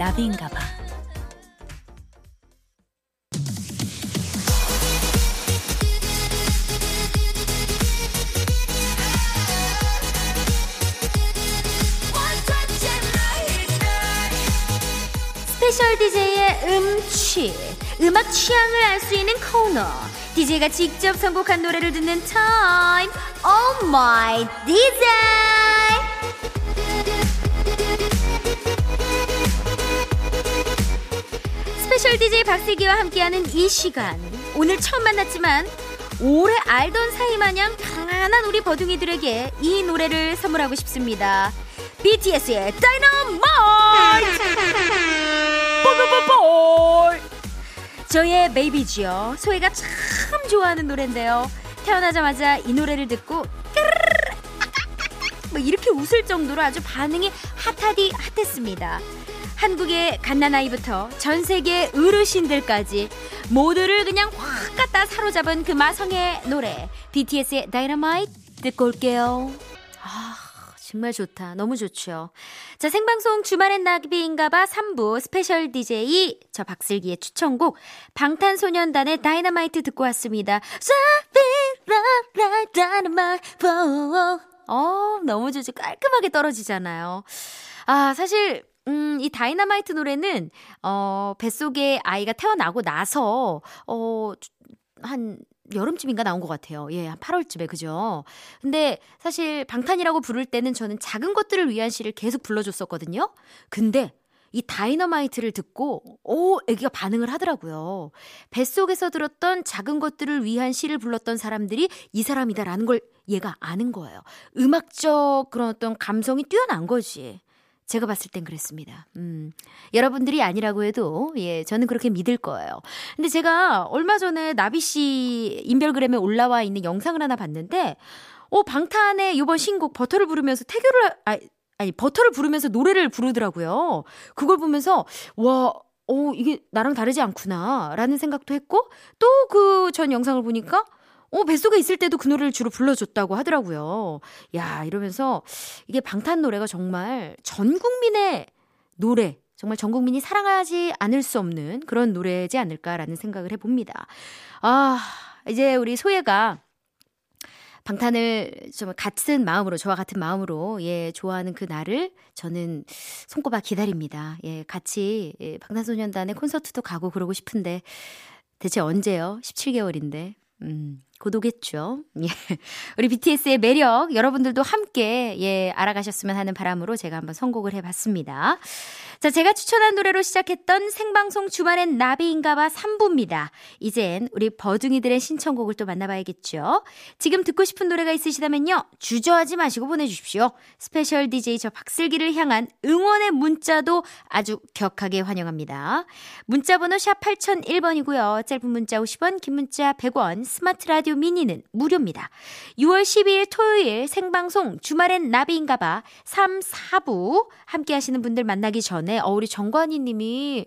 주말엔 나비인가 봐. 스페셜 DJ의 음취, 음악 취향을 알 수 있는 코너. DJ가 직접 선곡한 노래를 듣는 타임. Oh my DJ! 스페셜 DJ 박슬기와 함께하는 이 시간. 오늘 처음 만났지만 오래 알던 사이 마냥 편안한 우리 버둥이들에게 이 노래를 선물하고 싶습니다. BTS의 다이너마이트! 저의 베이비지요. 소희가 참 좋아하는 노래인데요. 태어나자마자 이 노래를 듣고 뭐 이렇게 웃을 정도로 아주 반응이 핫하디 핫했습니다. 한국의 갓난아이부터 전 세계 어르신들까지 모두를 그냥 확 갖다 사로잡은 그 마성의 노래 BTS의 다이너마이트 듣고 올게요. 아 정말 좋다. 너무 좋죠. 자, 생방송 주말엔 나비인가봐 3부 스페셜 DJ 저 박슬기의 추천곡 방탄소년단의 다이너마이트 듣고 왔습니다. 어, 너무 좋죠. 깔끔하게 떨어지잖아요. 아, 사실 음, 이 다이너마이트 노래는, 어, 뱃속에 아이가 태어나고 나서, 어, 한, 여름쯤인가 나온 것 같아요. 예, 한 8월쯤에, 그죠? 근데 사실 방탄이라고 부를 때는 저는 작은 것들을 위한 시를 계속 불러줬었거든요? 근데 이 다이너마이트를 듣고, 오, 애기가 반응을 하더라고요. 뱃속에서 들었던 작은 것들을 위한 시를 불렀던 사람들이 이 사람이다라는 걸 얘가 아는 거예요. 음악적 그런 어떤 감성이 뛰어난 거지. 제가 봤을 땐 그랬습니다. 음. 여러분들이 아니라고 해도, 예, 저는 그렇게 믿을 거예요. 근데 제가 얼마 전에 나비 씨 인별그램에 올라와 있는 영상을 하나 봤는데, 어, 방탄의 이번 신곡 버터를 부르면서 태교를, 아, 아니, 버터를 부르면서 노래를 부르더라고요. 그걸 보면서, 와, 어, 이게 나랑 다르지 않구나. 라는 생각도 했고, 또 그 전 영상을 보니까, 어, 뱃속에 있을 때도 그 노래를 주로 불러줬다고 하더라고요. 야, 이러면서 이게 방탄 노래가 정말 전 국민의 노래, 정말 전 국민이 사랑하지 않을 수 없는 그런 노래지 않을까라는 생각을 해봅니다. 아, 이제 우리 소예가 방탄을 좀 같은 마음으로 저와 같은 마음으로 예 좋아하는 그 날을 저는 손꼽아 기다립니다. 예 같이 예, 방탄소년단의 콘서트도 가고 그러고 싶은데 대체 언제요? 17개월인데 음 고도겠죠. 예. 우리 BTS의 매력 여러분들도 함께 예, 알아가셨으면 하는 바람으로 제가 한번 선곡을 해 봤습니다. 자, 제가 추천한 노래로 시작했던 생방송 주말엔 나비인가봐 3부입니다. 이젠 우리 버둥이들의 신청곡을 또 만나봐야겠죠. 지금 듣고 싶은 노래가 있으시다면요. 주저하지 마시고 보내 주십시오. 스페셜 DJ 저 박슬기를 향한 응원의 문자도 아주 격하게 환영합니다. 문자 번호 샵 8001번이고요. 짧은 문자 50원, 긴 문자 100원, 스마트 라디오 미니는 무료입니다. 6월 12일 토요일 생방송 주말엔 나비인가봐 3, 4부 함께 하시는 분들 만나기 전에 어, 우리 정관희 님이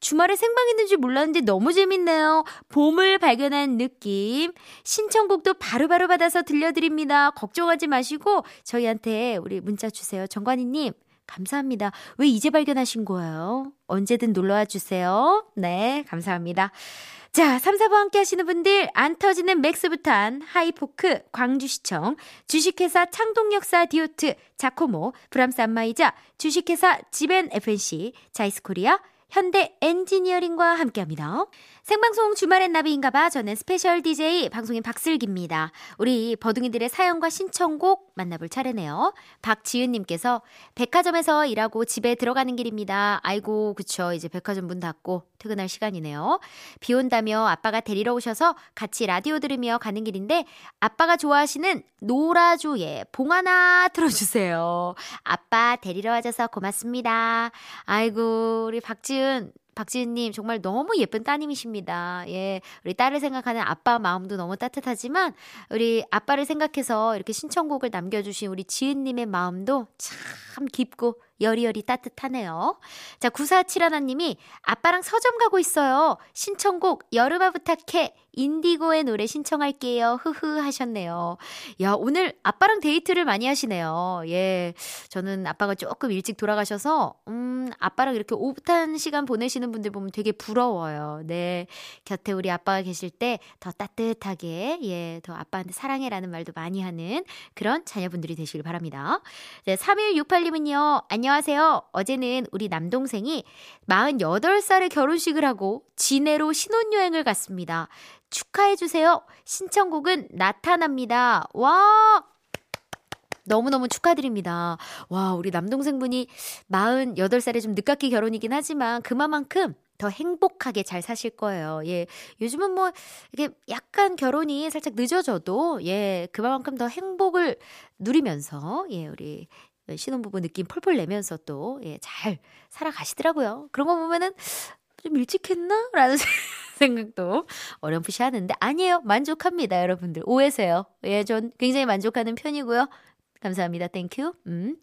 주말에 생방했는지 몰랐는데 너무 재밌네요. 봄을 발견한 느낌. 신청곡도 바로바로 바로 받아서 들려드립니다. 걱정하지 마시고 저희한테 우리 문자 주세요. 정관희 님. 감사합니다. 왜 이제 발견하신 거예요? 언제든 놀러와 주세요. 네, 감사합니다. 자, 3, 4부 함께 하시는 분들, 안 터지는 맥스부탄, 하이포크, 광주시청, 주식회사 창동역사 디오트, 자코모, 브람스 안마의자, 주식회사 지벤 FNC, 자이스코리아, 현대 엔지니어링과 함께 합니다. 생방송 주말엔 나비인가봐. 저는 스페셜 DJ 방송인 박슬기입니다. 우리 버둥이들의 사연과 신청곡 만나볼 차례네요. 박지윤님께서 백화점에서 일하고 집에 들어가는 길입니다. 아이고, 그쵸. 이제 백화점 문 닫고 퇴근할 시간이네요. 비 온다며 아빠가 데리러 오셔서 같이 라디오 들으며 가는 길인데 아빠가 좋아하시는 노라조의 봉 하나 틀어주세요. 아빠 데리러 와줘서 고맙습니다. 아이고, 우리 박지윤 박지은님 정말 너무 예쁜 따님이십니다. 예, 우리 딸을 생각하는 아빠 마음도 너무 따뜻하지만 우리 아빠를 생각해서 이렇게 신청곡을 남겨주신 우리 지은님의 마음도 참 깊고 여리여리 따뜻하네요. 자, 9471님이 아빠랑 서점 가고 있어요. 신청곡 여름아 부탁해. 인디고의 노래 신청할게요. 흐흐 하셨네요. 야, 오늘 아빠랑 데이트를 많이 하시네요. 예. 저는 아빠가 조금 일찍 돌아가셔서, 음, 아빠랑 이렇게 오붓한 시간 보내시는 분들 보면 되게 부러워요. 네. 곁에 우리 아빠가 계실 때 더 따뜻하게, 예, 더 아빠한테 사랑해라는 말도 많이 하는 그런 자녀분들이 되시길 바랍니다. 네, 3168님은요, 안녕 하세요. 어제는 우리 남동생이 48살에 결혼식을 하고 진해로 신혼여행을 갔습니다. 축하해주세요. 신청곡은 나타납니다. 와! 너무너무 축하드립니다. 와, 우리 남동생분이 48살에 좀 늦깎이 결혼이긴 하지만 그만큼 더 행복하게 잘 사실 거예요. 예. 요즘은 뭐, 이게 약간 결혼이 살짝 늦어져도, 예, 그만큼 더 행복을 누리면서, 예, 우리 신혼부부 느낌 펄펄 내면서 또, 예, 잘 살아가시더라고요. 그런 거 보면은 좀 일찍 했나? 라는 생각도 어렴풋이 하는데 아니에요. 만족합니다, 여러분들. 오해 마세요. 예, 전 굉장히 만족하는 편이고요. 감사합니다. Thank you. 음.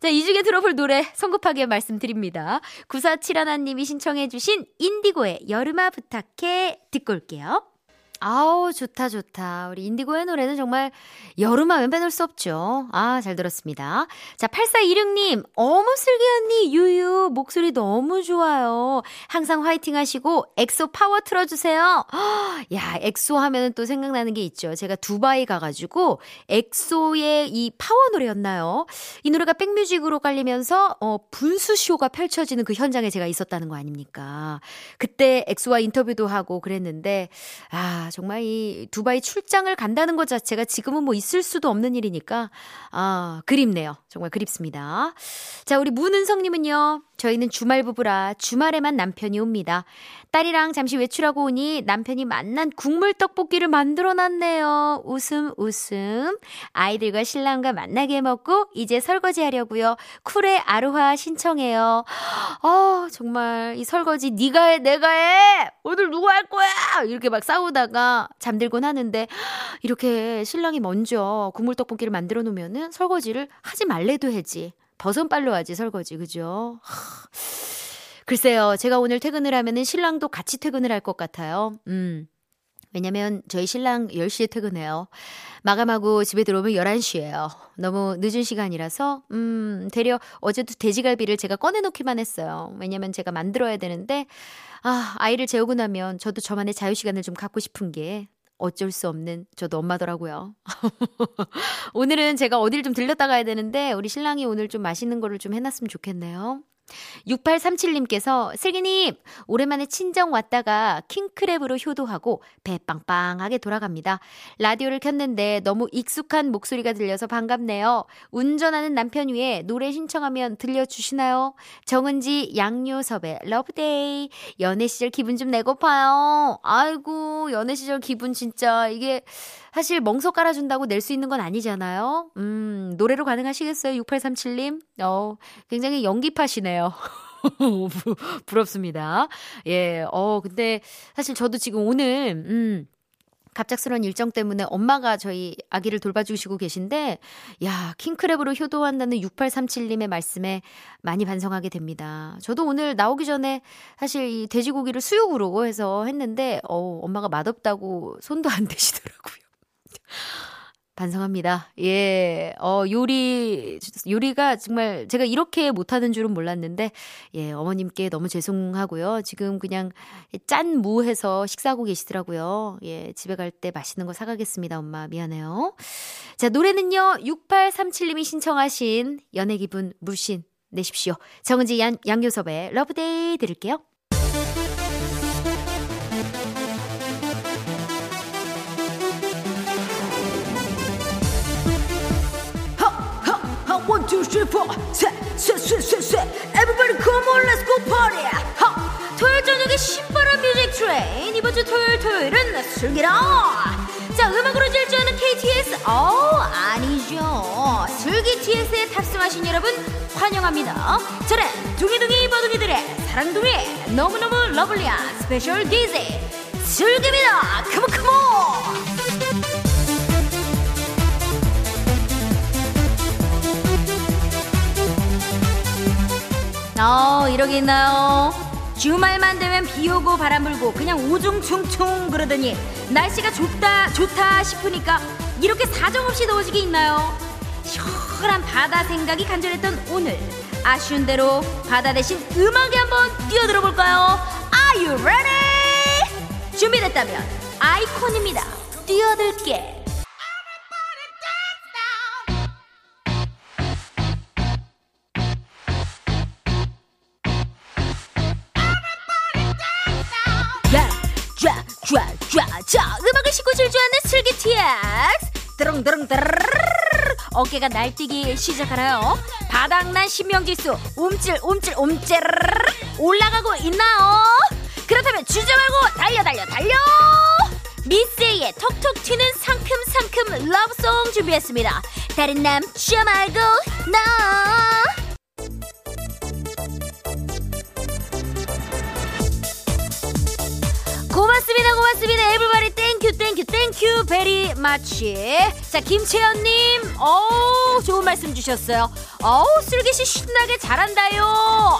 자, 이 중에 들어볼 노래 성급하게 말씀드립니다. 9471님이 신청해주신 인디고의 여름아 부탁해 듣고 올게요. 아우, 좋다, 좋다. 우리 인디고의 노래는 정말 여름하면 빼놓을 수 없죠. 아, 잘 들었습니다. 자, 8426님, 어머, 슬기 언니, 유유, 목소리 너무 좋아요. 항상 화이팅 하시고, 엑소 파워 틀어주세요. 야, 엑소 하면은 또 생각나는 게 있죠. 제가 두바이 가가지고, 엑소의 이 파워 노래였나요? 이 노래가 백뮤직으로 깔리면서, 어, 분수쇼가 펼쳐지는 그 현장에 제가 있었다는 거 아닙니까? 그때 엑소와 인터뷰도 하고 그랬는데, 아, 정말 이 두바이 출장을 간다는 것 자체가 지금은 뭐 있을 수도 없는 일이니까, 아, 그립네요. 정말 그립습니다. 자, 우리 문은성님은요, 저희는 주말 부부라 주말에만 남편이 옵니다. 딸이랑 잠시 외출하고 오니 남편이 만난 국물 떡볶이를 만들어 놨네요. 웃음, 웃음. 아이들과 신랑과 만나게 먹고 이제 설거지 하려고요. 쿨의 아로하 신청해요. 어, 정말 이 설거지 네가 해, 내가 해. 오늘 누가 할 거야? 이렇게 막 싸우다가 잠들곤 하는데 이렇게 신랑이 먼저 국물 떡볶이를 만들어 놓으면은 설거지를 하지 말래도 해지. 버선빨로 하지 설거지 그죠? 글쎄요 제가 오늘 퇴근을 하면은 신랑도 같이 퇴근을 할 것 같아요. 음. 왜냐면 저희 신랑 10시에 퇴근해요. 마감하고 집에 들어오면 11시예요. 너무 늦은 시간이라서 음, 되려 어제도 돼지갈비를 제가 꺼내 놓기만 했어요. 왜냐면 제가 만들어야 되는데 아, 아이를 재우고 나면 저도 저만의 자유 시간을 좀 갖고 싶은 게 어쩔 수 없는 저도 엄마더라고요. 오늘은 제가 어딜 좀 들렸다 가야 되는데 우리 신랑이 오늘 좀 맛있는 거를 좀 해놨으면 좋겠네요. 6837님께서 슬기님 오랜만에 친정 왔다가 킹크랩으로 효도하고 배 빵빵하게 돌아갑니다. 라디오를 켰는데 너무 익숙한 목소리가 들려서 반갑네요. 운전하는 남편 위해 노래 신청하면 들려주시나요? 정은지 양요섭의 Love Day 연애 시절 기분 좀 내고파요. 아이고 연애 시절 기분 진짜 이게 사실 멍석 깔아준다고 낼 수 있는 건 아니잖아요. 음, 노래로 가능하시겠어요? 6837님? 어, 굉장히 연기파시네요. 부럽습니다. 예, 어, 근데 사실 저도 지금 오늘, 음, 갑작스러운 일정 때문에 엄마가 저희 아기를 돌봐주시고 계신데, 야, 킹크랩으로 효도한다는 6837님의 말씀에 많이 반성하게 됩니다. 저도 오늘 나오기 전에 사실 이 돼지고기를 수육으로 해서 했는데, 어, 엄마가 맛없다고 손도 안 대시더라고요. 반성합니다. 예, 어, 요리, 요리가 정말 제가 이렇게 못하는 줄은 몰랐는데, 예, 어머님께 너무 죄송하고요. 지금 그냥 짠 무 해서 식사하고 계시더라고요. 예, 집에 갈 때 맛있는 거 사가겠습니다. 엄마, 미안해요. 자, 노래는요, 6837님이 신청하신 연애 기분 물씬 내십시오. 정은지 양, 양요섭의 Love Day 들을게요. Three, four. 셋, 셋, 셋, 셋, 셋. Everybody come on, let's go party. 하! 토요일 저녁에 신바람 music train. 이번 주 토요일 토요일은 슬기다. 자, 음악으로 질주하는 KTX? 어, 아니죠. 슬기 TX에 탑승하신 여러분 환영합니다. 저는 둥이둥이 버둥이들의 사랑둥이 너무너무 러블리한 스페셜 DJ 슬기입니다. come on come on! 어, 이러기 있나요? 주말만 되면 비 오고 바람 불고 그냥 우중충충 그러더니 날씨가 좋다 좋다 싶으니까 이렇게 사정없이 더워지게 있나요? 시원한 바다 생각이 간절했던 오늘 아쉬운 대로 바다 대신 음악에 한번 뛰어들어 볼까요? Are you ready? 준비됐다면 아이콘입니다. 뛰어들게. 드릉드릉 드르르 어깨가 날뛰기 시작하나요? 바닥난 신명지수. 움찔 움찔 움찔 올라가고 있나요? 그렇다면 주저 말고 달려 달려 달려! 미세이의 톡톡 튀는 상큼상큼 러브송 준비했습니다. 다른 남자 말고 나! 고맙습니다 고맙습니다 everybody thank you thank you thank you very much. 자 김채연님 어우 좋은 말씀 주셨어요. 어우 슬기씨 신나게 잘한다요.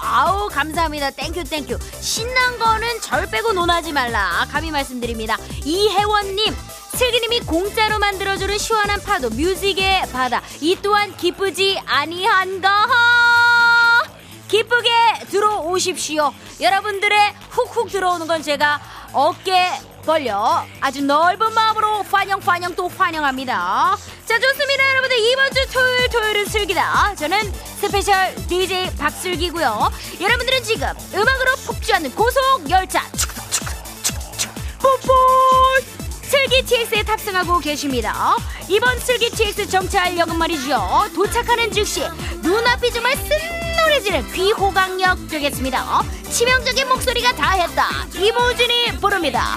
아우 감사합니다. thank you thank you. 신난 거는 절 빼고 논하지 말라. 감히 말씀드립니다. 이혜원님 슬기님이 공짜로 만들어주는 시원한 파도 music의 바다. 이 또한 기쁘지 아니한가? 기쁘게 들어오십시오. 여러분들의 훅훅 들어오는 건 제가 어깨 벌려 아주 넓은 마음으로 환영 환영 또 환영합니다. 자 좋습니다 여러분들 이번 주 토요일 토요일은 슬기다. 저는 special DJ 박슬기고요. 여러분들은 지금 음악으로 폭주하는 고속 열차 뽀뽀 슬기 TX에 탑승하고 계십니다. 이번 슬기 TX 정차역은 말이죠. 도착하는 즉시 눈앞이 정말 쓴노래지는 귀호강역 되겠습니다. 치명적인 목소리가 다했다. 이모진이 부릅니다.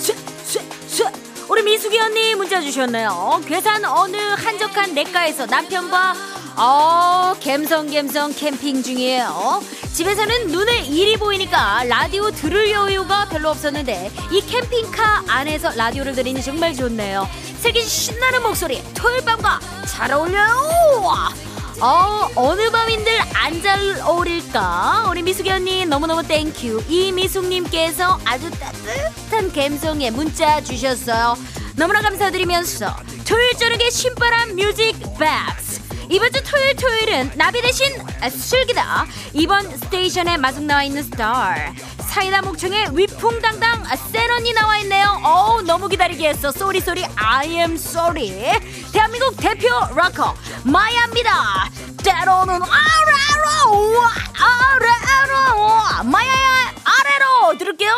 쇠, 쇠, 쇠. 우리 미숙이 언니 문자 주셨네요. 괴산 어느 한적한 냇가에서 남편과 어 갬성갬성 캠핑 중이에요. 집에서는 눈에 일이 보이니까 라디오 들을 여유가 별로 없었는데 이 캠핑카 안에서 라디오를 들으니 정말 좋네요. 슬기 신나는 목소리 토요일 밤과 잘 어울려요. 어, 어느 밤인들 안 잘 어울릴까? 우리 미숙이 언니 너무너무 thank you. 이미숙님께서 아주 따뜻한 감성에 문자 주셨어요. 너무나 감사드리면서 토요일 저녁에 신바람 music box. 이번 주 토요일 토요일은 나비 대신 슬기다. 이번 station에 마중 나와 있는 스타. 사이다 목청에 위풍당당 센 언니 나와 있네요. 어우 너무 기다리게 했어. sorry sorry I am sorry. 대한민국 대표 락커 마야입니다. 때로는 아래로 아래로 마야야 아래로 들을게요.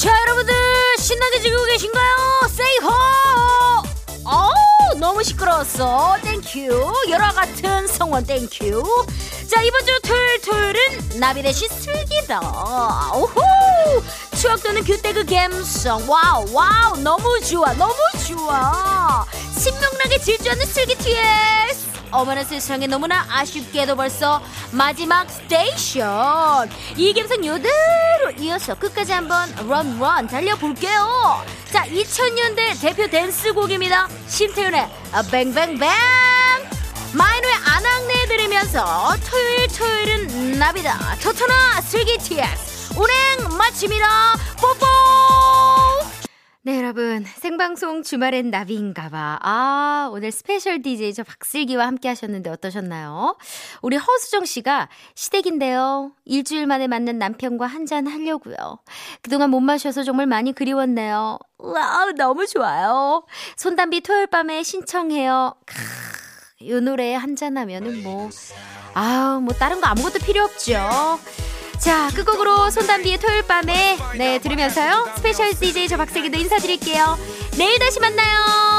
자 여러분들 신나게 즐기고 계신가요? Ho! 어우 너무 시끄러웠어 thank you 열화 같은 성원 thank you 자 이번 주 토요일 토요일은 나비 대신 슬기다 오호 추억 돋는 그때 그 감성. wow wow 너무 좋아 너무 좋아. 신명나게 질주하는 슬기 TX 어머나 세상에 너무나 아쉽게도 벌써 마지막 station. 이 감성 요대로 이어서 끝까지 한번 run run 달려볼게요. 자 2000년대 대표 댄스곡입니다. 심태윤의 아, 뱅뱅뱅 마이노의 안악내 들으면서 토요일 토요일은 나비다. 토토나 슬기 TX 운행 마칩니다 뽀뽀 네, 여러분. 생방송 주말엔 나비인가봐. 아, 오늘 special DJ 저 박슬기와 함께 하셨는데 어떠셨나요? 우리 허수정 씨가 시댁인데요. 일주일 만에 만난 남편과 한잔 하려고요. 그동안 못 마셔서 정말 많이 그리웠네요. 와, 너무 좋아요. 손담비 토요일 밤에 신청해요. 크, 이 노래 한잔 하면은 뭐, 아우, 뭐 다른 거 아무것도 필요 없죠. 자, 끝곡으로 손담비의 토요일 밤에 네 들으면서요. special DJ 저 박슬기도 인사드릴게요. 내일 다시 만나요.